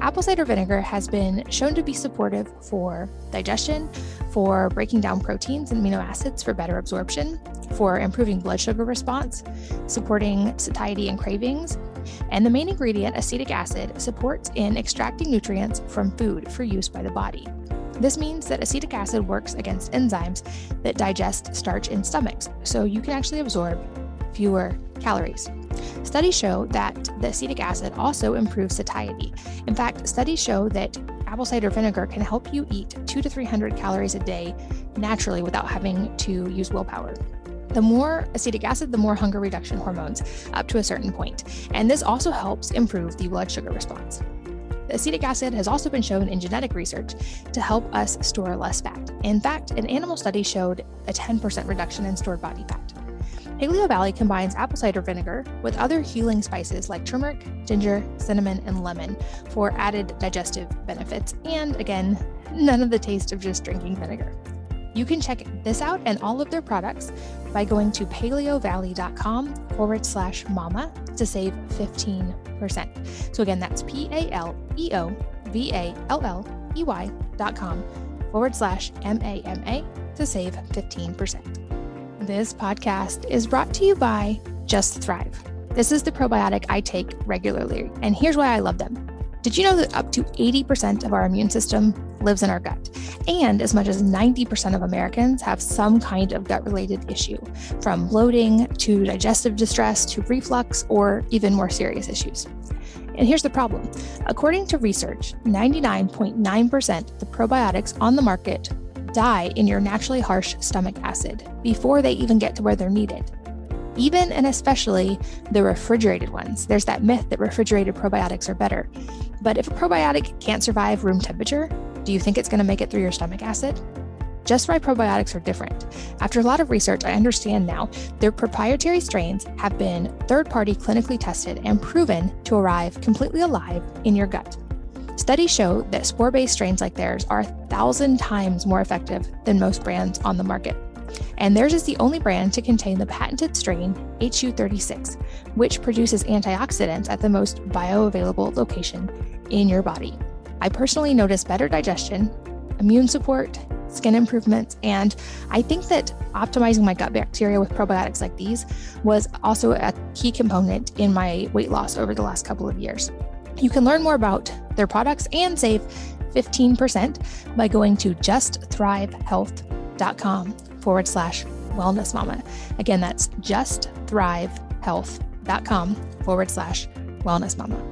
Apple cider vinegar has been shown to be supportive for digestion, for breaking down proteins and amino acids for better absorption, for improving blood sugar response, supporting satiety and cravings, and the main ingredient, acetic acid, supports in extracting nutrients from food for use by the body. This means that acetic acid works against enzymes that digest starch in stomachs, so you can actually absorb fewer calories. Studies show that the acetic acid also improves satiety. In fact, studies show that apple cider vinegar can help you eat 2 to 300 calories a day naturally without having to use willpower. The more acetic acid, the more hunger reduction hormones up to a certain point. And this also helps improve the blood sugar response. The acetic acid has also been shown in genetic research to help us store less fat. In fact, an animal study showed a 10% reduction in stored body fat. Paleo Valley combines apple cider vinegar with other healing spices like turmeric, ginger, cinnamon, and lemon for added digestive benefits, and again, none of the taste of just drinking vinegar. You can check this out and all of their products by going to paleovalley.com forward slash mama to save 15%. So again, that's P A L E O V A L L E Y dot com forward slash M A M A to save 15%. This podcast is brought to you by Just Thrive. This is the probiotic I take regularly, and here's why I love them. Did you know that up to 80% of our immune system lives in our gut? And as much as 90% of Americans have some kind of gut related issue, from bloating to digestive distress to reflux or even more serious issues. And here's the problem according to research, 99.9% of the probiotics on the market die in your naturally harsh stomach acid before they even get to where they're needed even and especially the refrigerated ones. There's that myth that refrigerated probiotics are better. But if a probiotic can't survive room temperature, do you think it's going to make it through your stomach acid? Just Thrive probiotics are different. After a lot of research, I understand now their proprietary strains have been third party clinically tested and proven to arrive completely alive in your gut. Studies show that spore based strains like theirs are a thousand times more effective than most brands on the market and theirs is the only brand to contain the patented strain HU36, which produces antioxidants at the most bioavailable location in your body. I personally notice better digestion, immune support, skin improvements, and I think that optimizing my gut bacteria with probiotics like these was also a key component in my weight loss over the last couple of years. You can learn more about their products and save 15% by going to justthrivehealth.com forward slash wellness mama. Again, that's justthrivehealth.com forward slash wellness mama.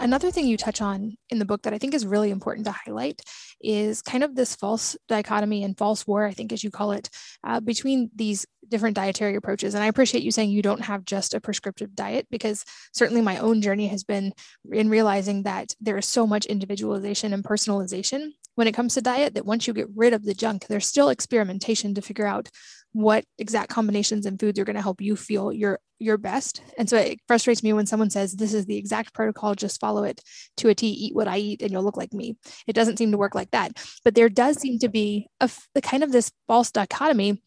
Another thing you touch on in the book that I think is really important to highlight is kind of this false dichotomy and false war, I think, as you call it, uh, between these different dietary approaches. And I appreciate you saying you don't have just a prescriptive diet because certainly my own journey has been in realizing that there is so much individualization and personalization when it comes to diet that once you get rid of the junk, there's still experimentation to figure out what exact combinations and foods are going to help you feel your your best. And so it frustrates me when someone says this is the exact protocol, just follow it to a T, eat what I eat, and you'll look like me. It doesn't seem to work like that. But there does seem to be a the kind of this false dichotomy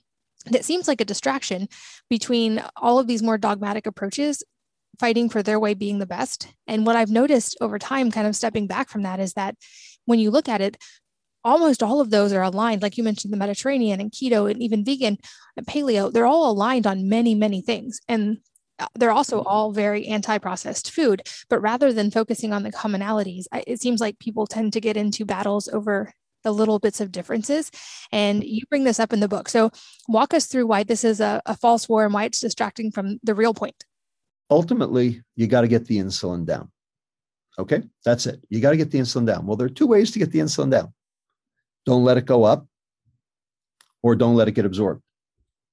that seems like a distraction between all of these more dogmatic approaches fighting for their way being the best. And what I've noticed over time, kind of stepping back from that, is that when you look at it, almost all of those are aligned. Like you mentioned, the Mediterranean and keto and even vegan and paleo, they're all aligned on many, many things. And uh, they're also mm-hmm. all very anti-processed food but rather than focusing on the commonalities it seems like people tend to get into battles over the little bits of differences and you bring this up in the book so walk us through why this is a, a false war and why it's distracting from the real point ultimately you got to get the insulin down okay that's it. You got to get the insulin down. Well there are two ways to get the insulin down. Don't let it go up or don't let it get absorbed.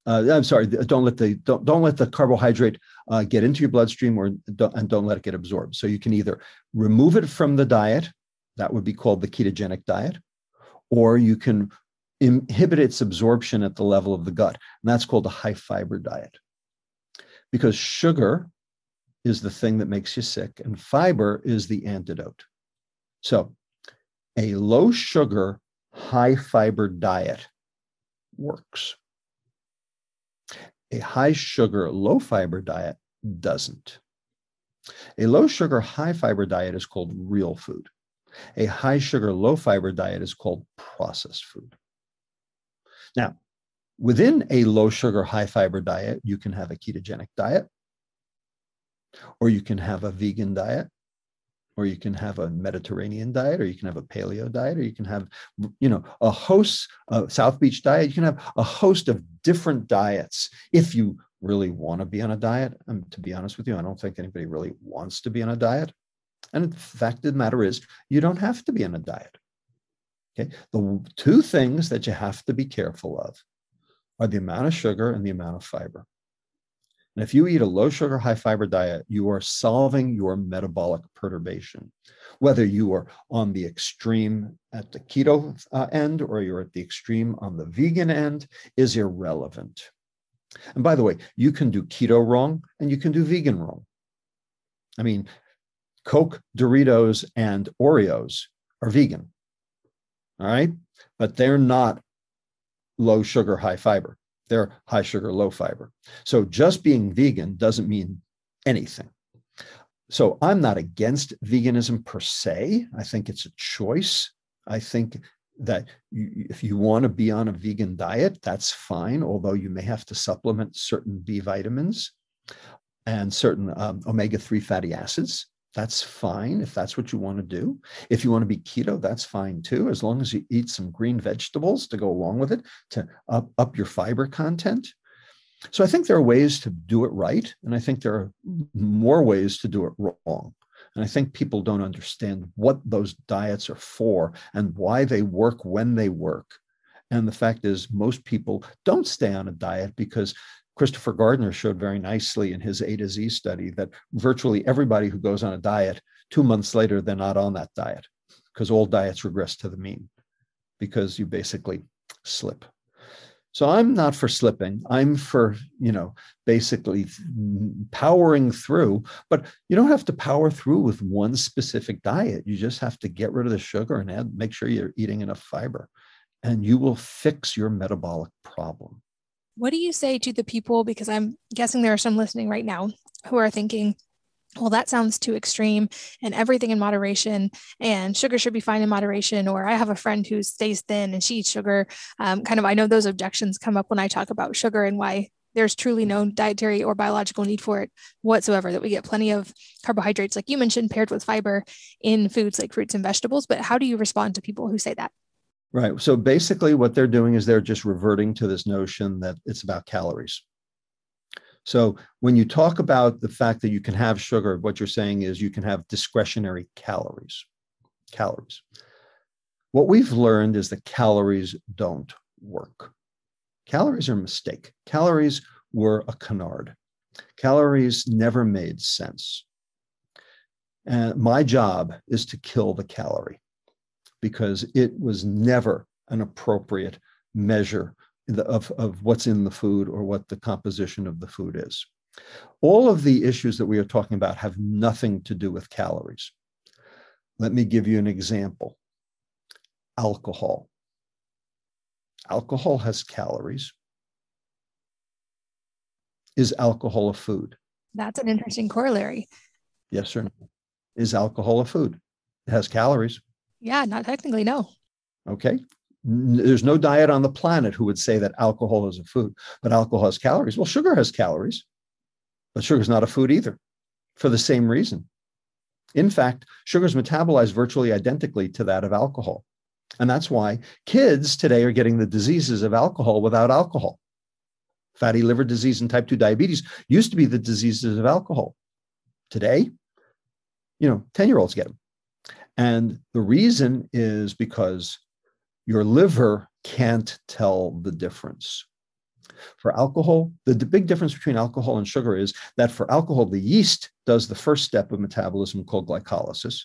Uh, i'm sorry don't let the don't, don't let the carbohydrate uh, get into your bloodstream or don't, and don't let it get absorbed. So you can either remove it from the diet that would be called the ketogenic diet or you can inhibit its absorption at the level of the gut and that's called a high fiber diet. Because sugar is the thing that makes you sick, and fiber is the antidote. So, a low sugar, high fiber diet works. A high sugar, low fiber diet doesn't. A low sugar, high fiber diet is called real food. A high sugar, low fiber diet is called processed food. Now, within a low sugar, high fiber diet, you can have a ketogenic diet, or you can have a vegan diet or you can have a mediterranean diet or you can have a paleo diet or you can have you know a host a south beach diet. You can have a host of different diets if you really want to be on a diet. And to be honest with you i don't think anybody really wants to be on a diet. And the fact of the matter is you don't have to be on a diet. Okay? The two things that you have to be careful of are the amount of sugar and the amount of fiber and if you eat a low sugar, high fiber diet, you are solving your metabolic perturbation. Whether you are on the extreme at the keto uh, end or you're at the extreme on the vegan end is irrelevant. And by the way, you can do keto wrong and you can do vegan wrong. I mean, Coke, Doritos, and Oreos are vegan. All right. But they're not low sugar, high fiber. They're high sugar, low fiber. So just being vegan doesn't mean anything. So I'm not against veganism per se. I think it's a choice. I think that you, if you want to be on a vegan diet, that's fine, although you may have to supplement certain B vitamins. and certain um, omega 3 fatty acids. That's fine if that's what you want to do. If you want to be keto, that's fine too, as long as you eat some green vegetables to go along with it to up, up your fiber content. So I think there are ways to do it right. And I think there are more ways to do it wrong. And I think people don't understand what those diets are for and why they work when they work. And the fact is, most people don't stay on a diet because Christopher Gardner showed very nicely in his A to Z study that virtually everybody who goes on a diet, two months later, they're not on that diet because all diets regress to the mean because you basically slip. So I'm not for slipping. I'm for, you know, basically powering through, but you don't have to power through with one specific diet. You just have to get rid of the sugar and add, make sure you're eating enough fiber and you will fix your metabolic problem. What do you say to the people? Because I'm guessing there are some listening right now who are thinking, well, that sounds too extreme and everything in moderation and sugar should be fine in moderation. Or I have a friend who stays thin and she eats sugar. Um, kind of, I know those objections come up when I talk about sugar and why there's truly no dietary or biological need for it whatsoever, that we get plenty of carbohydrates, like you mentioned, paired with fiber in foods like fruits and vegetables. But how do you respond to people who say that? Right. So basically, what they're doing is they're just reverting to this notion that it's about calories. So when you talk about the fact that you can have sugar, what you're saying is you can have discretionary calories. Calories. What we've learned is that calories don't work. Calories are a mistake. Calories were a canard. Calories never made sense. And my job is to kill the calorie because it was never an appropriate measure of, of what's in the food or what the composition of the food is. All of the issues that we are talking about have nothing to do with calories. Let me give you an example alcohol. Alcohol has calories. Is alcohol a food? That's an interesting corollary. Yes or no? Is alcohol a food? It has calories. Yeah, not technically, no. Okay. There's no diet on the planet who would say that alcohol is a food, but alcohol has calories. Well, sugar has calories, but sugar is not a food either for the same reason. In fact, sugar is metabolized virtually identically to that of alcohol. And that's why kids today are getting the diseases of alcohol without alcohol. Fatty liver disease and type 2 diabetes used to be the diseases of alcohol. Today, you know, 10 year olds get them. And the reason is because your liver can't tell the difference. For alcohol, the, the, big difference between alcohol and sugar is that for alcohol, the yeast does the first step of metabolism called glycolysis.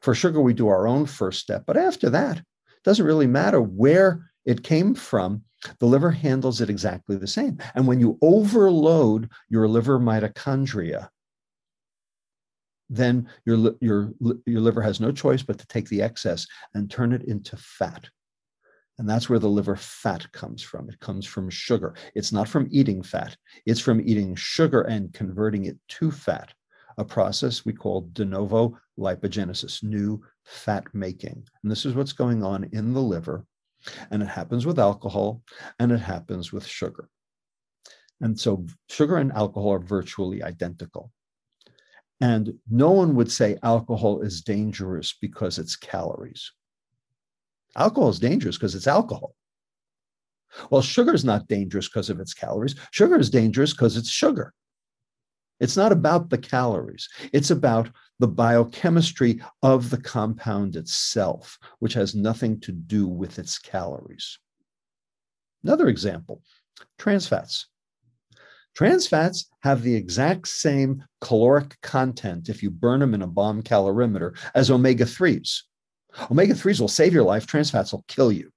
For sugar, we do our own first step. But after that, it doesn't really matter where it came from. The liver handles it exactly the same. And when you overload your liver mitochondria, then your, your, your liver has no choice but to take the excess and turn it into fat. And that's where the liver fat comes from. It comes from sugar. It's not from eating fat, it's from eating sugar and converting it to fat, a process we call de novo lipogenesis, new fat making. And this is what's going on in the liver. And it happens with alcohol and it happens with sugar. And so sugar and alcohol are virtually identical. And no one would say alcohol is dangerous because it's calories. Alcohol is dangerous because it's alcohol. Well, sugar is not dangerous because of its calories. Sugar is dangerous because it's sugar. It's not about the calories, it's about the biochemistry of the compound itself, which has nothing to do with its calories. Another example trans fats. Trans fats have the exact same caloric content if you burn them in a bomb calorimeter as omega 3s. Omega 3s will save your life, trans fats will kill you.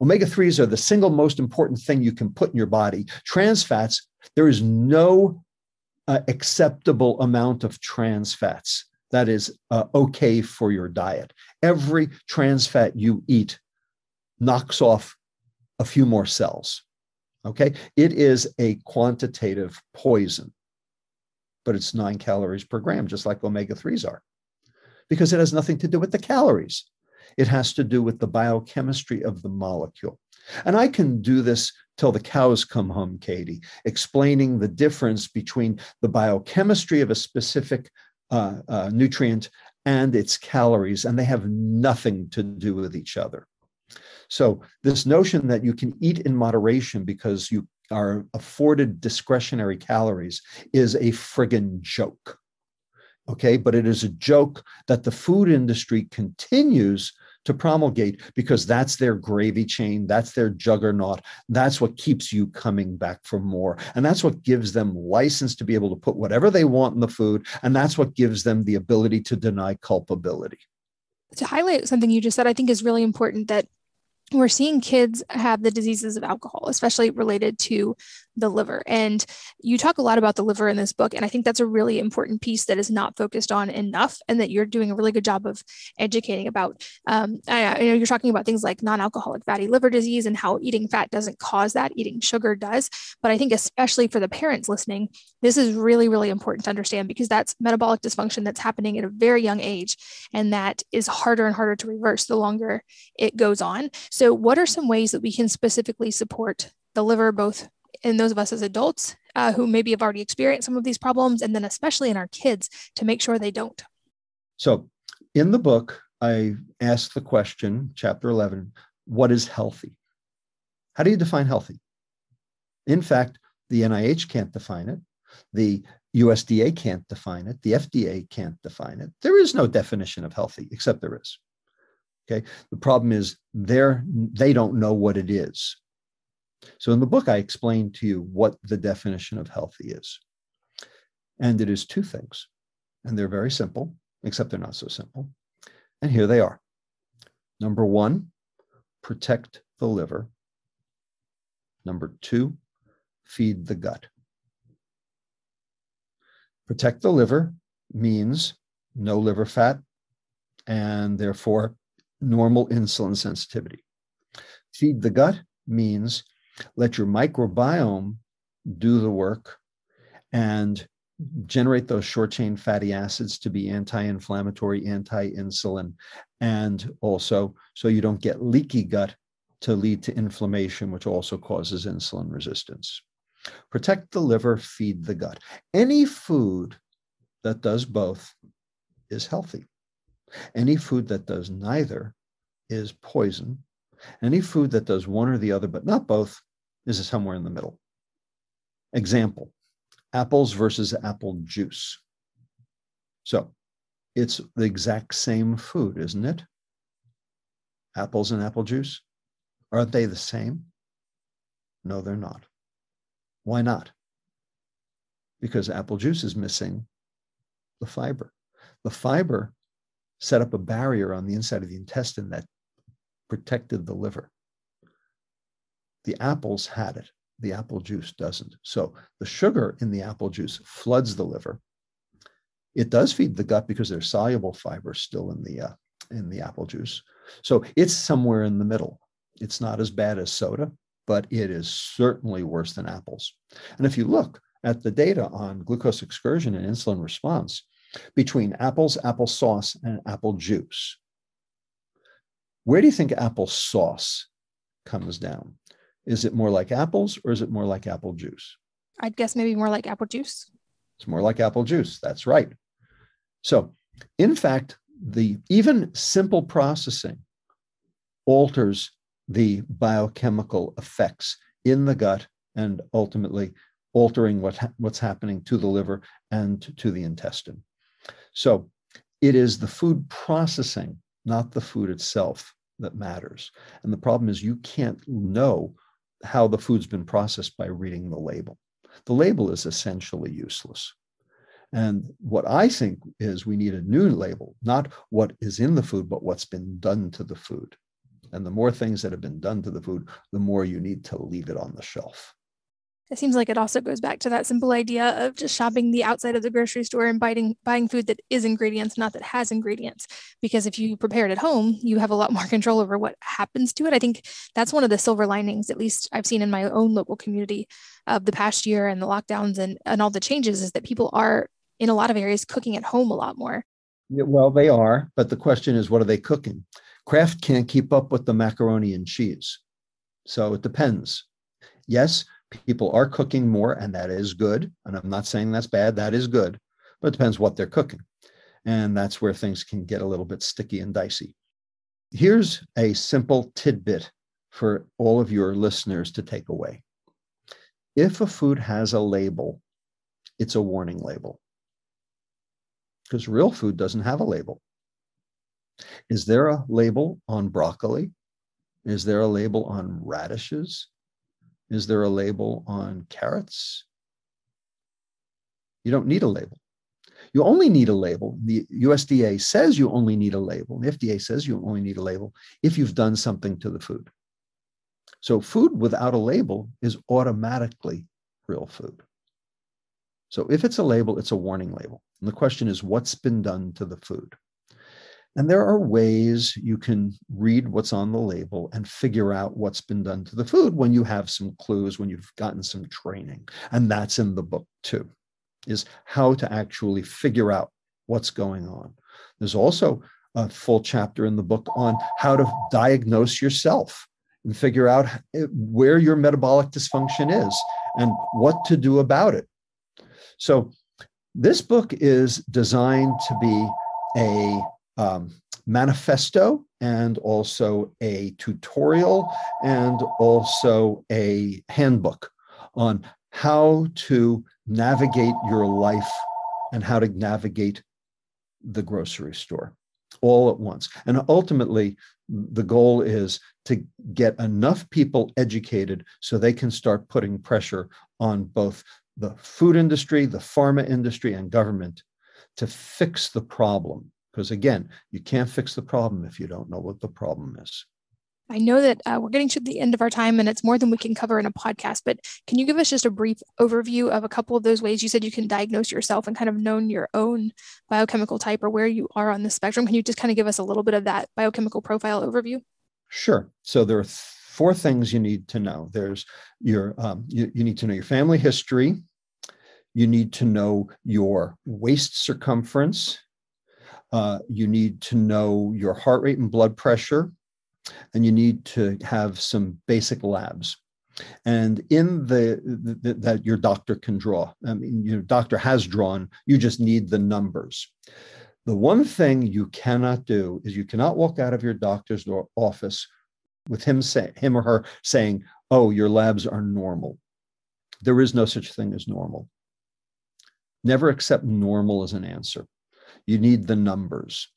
Omega 3s are the single most important thing you can put in your body. Trans fats, there is no uh, acceptable amount of trans fats that is uh, okay for your diet. Every trans fat you eat knocks off a few more cells. Okay. It is a quantitative poison, but it's nine calories per gram, just like omega 3s are, because it has nothing to do with the calories. It has to do with the biochemistry of the molecule. And I can do this till the cows come home, Katie, explaining the difference between the biochemistry of a specific uh, uh, nutrient and its calories, and they have nothing to do with each other. So, this notion that you can eat in moderation because you are afforded discretionary calories is a friggin' joke. Okay, but it is a joke that the food industry continues to promulgate because that's their gravy chain, that's their juggernaut, that's what keeps you coming back for more. And that's what gives them license to be able to put whatever they want in the food. And that's what gives them the ability to deny culpability. To highlight something you just said, I think is really important that we're seeing kids have the diseases of alcohol, especially related to the liver. And you talk a lot about the liver in this book. And I think that's a really important piece that is not focused on enough and that you're doing a really good job of educating about. Um, I, I, know you're talking about things like non alcoholic fatty liver disease and how eating fat doesn't cause that, eating sugar does. But I think, especially for the parents listening, this is really, really important to understand because that's metabolic dysfunction that's happening at a very young age. And that is harder and harder to reverse the longer it goes on. So, what are some ways that we can specifically support the liver, both in those of us as adults uh, who maybe have already experienced some of these problems, and then especially in our kids to make sure they don't. So, in the book, I asked the question, chapter 11, what is healthy? How do you define healthy? In fact, the NIH can't define it. The USDA can't define it. The FDA can't define it. There is no definition of healthy, except there is. Okay. The problem is they're, they don't know what it is. So in the book, I explain to you what the definition of healthy is. And it is two things. And they're very simple, except they're not so simple. And here they are. Number one, protect the liver. Number two, feed the gut. Protect the liver means no liver fat and therefore normal insulin sensitivity. Feed the gut means let your microbiome do the work and generate those short chain fatty acids to be anti inflammatory, anti insulin, and also so you don't get leaky gut to lead to inflammation, which also causes insulin resistance. Protect the liver, feed the gut. Any food that does both is healthy. Any food that does neither is poison any food that does one or the other, but not both, is somewhere in the middle. Example apples versus apple juice. So it's the exact same food, isn't it? Apples and apple juice. Aren't they the same? No, they're not. Why not? Because apple juice is missing the fiber. The fiber set up a barrier on the inside of the intestine that protected the liver. The apples had it. The apple juice doesn't. So the sugar in the apple juice floods the liver. It does feed the gut because there's soluble fiber still in the uh, in the apple juice. So it's somewhere in the middle. It's not as bad as soda, but it is certainly worse than apples. And if you look at the data on glucose excursion and insulin response between apples, apple sauce, and apple juice, where do you think apple sauce comes down? Is it more like apples or is it more like apple juice? I'd guess maybe more like apple juice. It's more like apple juice. That's right. So, in fact, the even simple processing alters the biochemical effects in the gut and ultimately altering what ha- what's happening to the liver and to the intestine. So, it is the food processing not the food itself that matters. And the problem is you can't know how the food's been processed by reading the label. The label is essentially useless. And what I think is we need a new label, not what is in the food, but what's been done to the food. And the more things that have been done to the food, the more you need to leave it on the shelf it seems like it also goes back to that simple idea of just shopping the outside of the grocery store and buying buying food that is ingredients not that has ingredients. Because if you prepare it at home you have a lot more control over what happens to it. I think that's one of the silver linings at least i've seen in my own local community of the past year and the lockdowns and, and all the changes is that people are in a lot of areas cooking at home a lot more. Well they are but the question is what are they cooking? Kraft can't keep up with the macaroni and cheese. So it depends. Yes, people are cooking more, and that is good. And I'm not saying that's bad, that is good, but it depends what they're cooking. And that's where things can get a little bit sticky and dicey. Here's a simple tidbit for all of your listeners to take away. If a food has a label, it's a warning label because real food doesn't have a label. Is there a label on broccoli? Is there a label on radishes? Is there a label on carrots? You don't need a label. You only need a label. The USDA says you only need a label. The FDA says you only need a label if you've done something to the food. So, food without a label is automatically real food. So, if it's a label, it's a warning label. And the question is, what's been done to the food? And there are ways you can read what's on the label and figure out what's been done to the food when you have some clues, when you've gotten some training. And that's in the book too, is how to actually figure out what's going on. There's also a full chapter in the book on how to diagnose yourself and figure out eh, where your metabolic dysfunction is and what to do about it. So, this book is designed to be a um, manifesto and also a tutorial and also a handbook on how to navigate your life and how to navigate the grocery store all at once. And ultimately, the goal is to get enough people educated so they can start putting pressure on both the food industry, the pharma industry, and government to fix the problem because again, you can't fix the problem if you don't know what the problem is. I know that uh, we're getting to the end of our time and it's more than we can cover in a podcast, but can you give us just a brief overview of a couple of those ways you said you can diagnose yourself and kind of know your own biochemical type or where you are on the spectrum? Can you just kind of give us a little bit of that biochemical profile overview? Sure. So there are four things you need to know. There's your, um, you, you need to know your family history. You need to know your waist circumference uh, you need to know your heart rate and blood pressure, and you need to have some basic labs. And in the, the, that your doctor can draw. I mean, your doctor has drawn. You just need the numbers. The one thing you cannot do is you cannot walk out of your doctor's office with him say him or her saying, "Oh, your labs are normal." There is no such thing as normal. Never accept normal as an answer you need the numbers.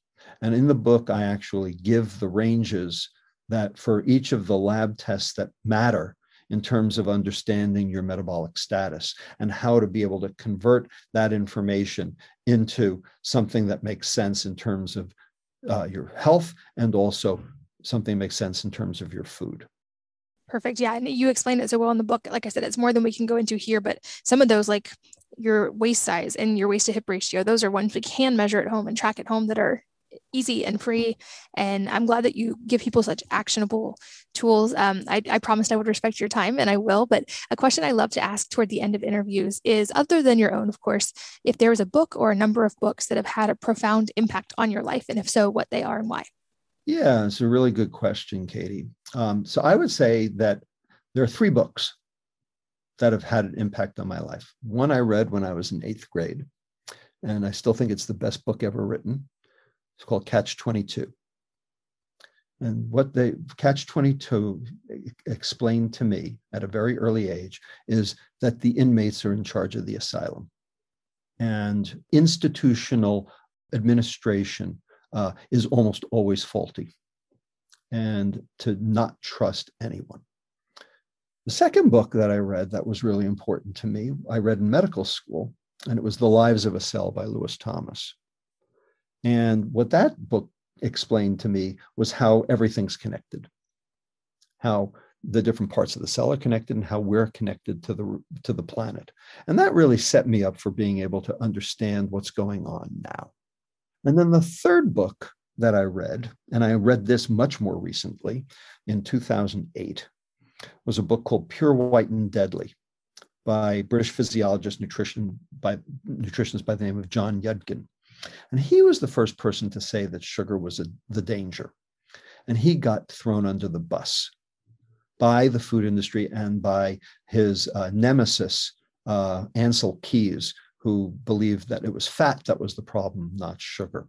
And in the book, I actually give the ranges that for each of the lab tests that matter in terms of understanding your metabolic status and how to be able to convert that information into something that makes sense in terms of uh, your health and also something makes sense in terms of your food. Perfect. Yeah. And you explained it so well in the book. Like I said, it's more than we can go into here, but some of those, like your waist size and your waist to hip ratio, those are ones we can measure at home and track at home that are easy and free. And I'm glad that you give people such actionable tools. Um, I, I promised I would respect your time and I will. But a question I love to ask toward the end of interviews is other than your own, of course, if there was a book or a number of books that have had a profound impact on your life, and if so, what they are and why. Yeah, it's a really good question, Katie. Um, so I would say that there are three books that have had an impact on my life. One I read when I was in eighth grade, and I still think it's the best book ever written. It's called Catch 22. And what the Catch 22 explained to me at a very early age is that the inmates are in charge of the asylum. And institutional administration uh, is almost always faulty and to not trust anyone. The second book that I read that was really important to me, I read in medical school, and it was The Lives of a Cell by Lewis Thomas. And what that book explained to me was how everything's connected, how the different parts of the cell are connected and how we're connected to the to the planet. And that really set me up for being able to understand what's going on now. And then the third book that I read, and I read this much more recently in 2008, was a book called Pure White and Deadly by British physiologist nutrition by nutritionist by the name of John Yudkin. And he was the first person to say that sugar was a, the danger. And he got thrown under the bus by the food industry and by his uh, nemesis, uh, Ancel Keys, who believed that it was fat that was the problem, not sugar.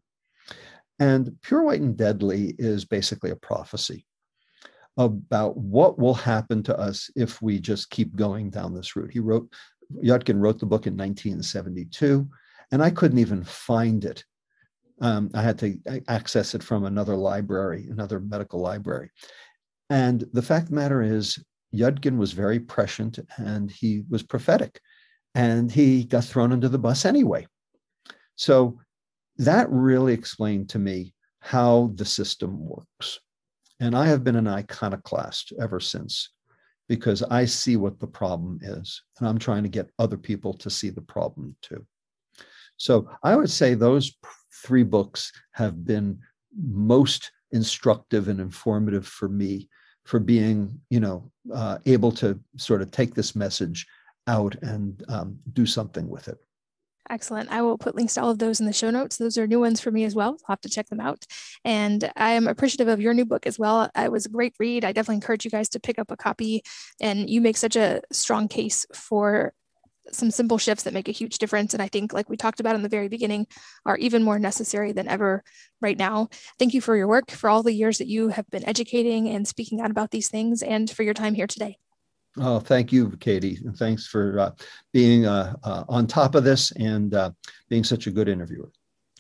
And Pure White and Deadly is basically a prophecy about what will happen to us if we just keep going down this route. He wrote, Yudkin wrote the book in 1972, and I couldn't even find it. Um, I had to access it from another library, another medical library. And the fact of the matter is, Yudkin was very prescient and he was prophetic, and he got thrown under the bus anyway. So that really explained to me how the system works. And I have been an iconoclast ever since because I see what the problem is. And I'm trying to get other people to see the problem too. So I would say those three books have been most instructive and informative for me for being, you know, uh, able to sort of take this message out and um, do something with it. Excellent. I will put links to all of those in the show notes. Those are new ones for me as well. I'll have to check them out. And I am appreciative of your new book as well. It was a great read. I definitely encourage you guys to pick up a copy. And you make such a strong case for some simple shifts that make a huge difference. And I think, like we talked about in the very beginning, are even more necessary than ever right now. Thank you for your work, for all the years that you have been educating and speaking out about these things, and for your time here today. Oh, thank you, Katie. And thanks for uh, being uh, uh, on top of this and uh, being such a good interviewer.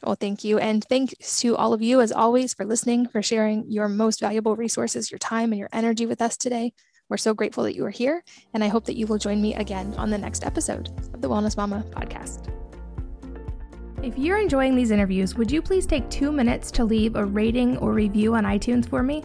Well, thank you. And thanks to all of you, as always, for listening, for sharing your most valuable resources, your time, and your energy with us today. We're so grateful that you are here. And I hope that you will join me again on the next episode of the Wellness Mama podcast. If you're enjoying these interviews, would you please take two minutes to leave a rating or review on iTunes for me?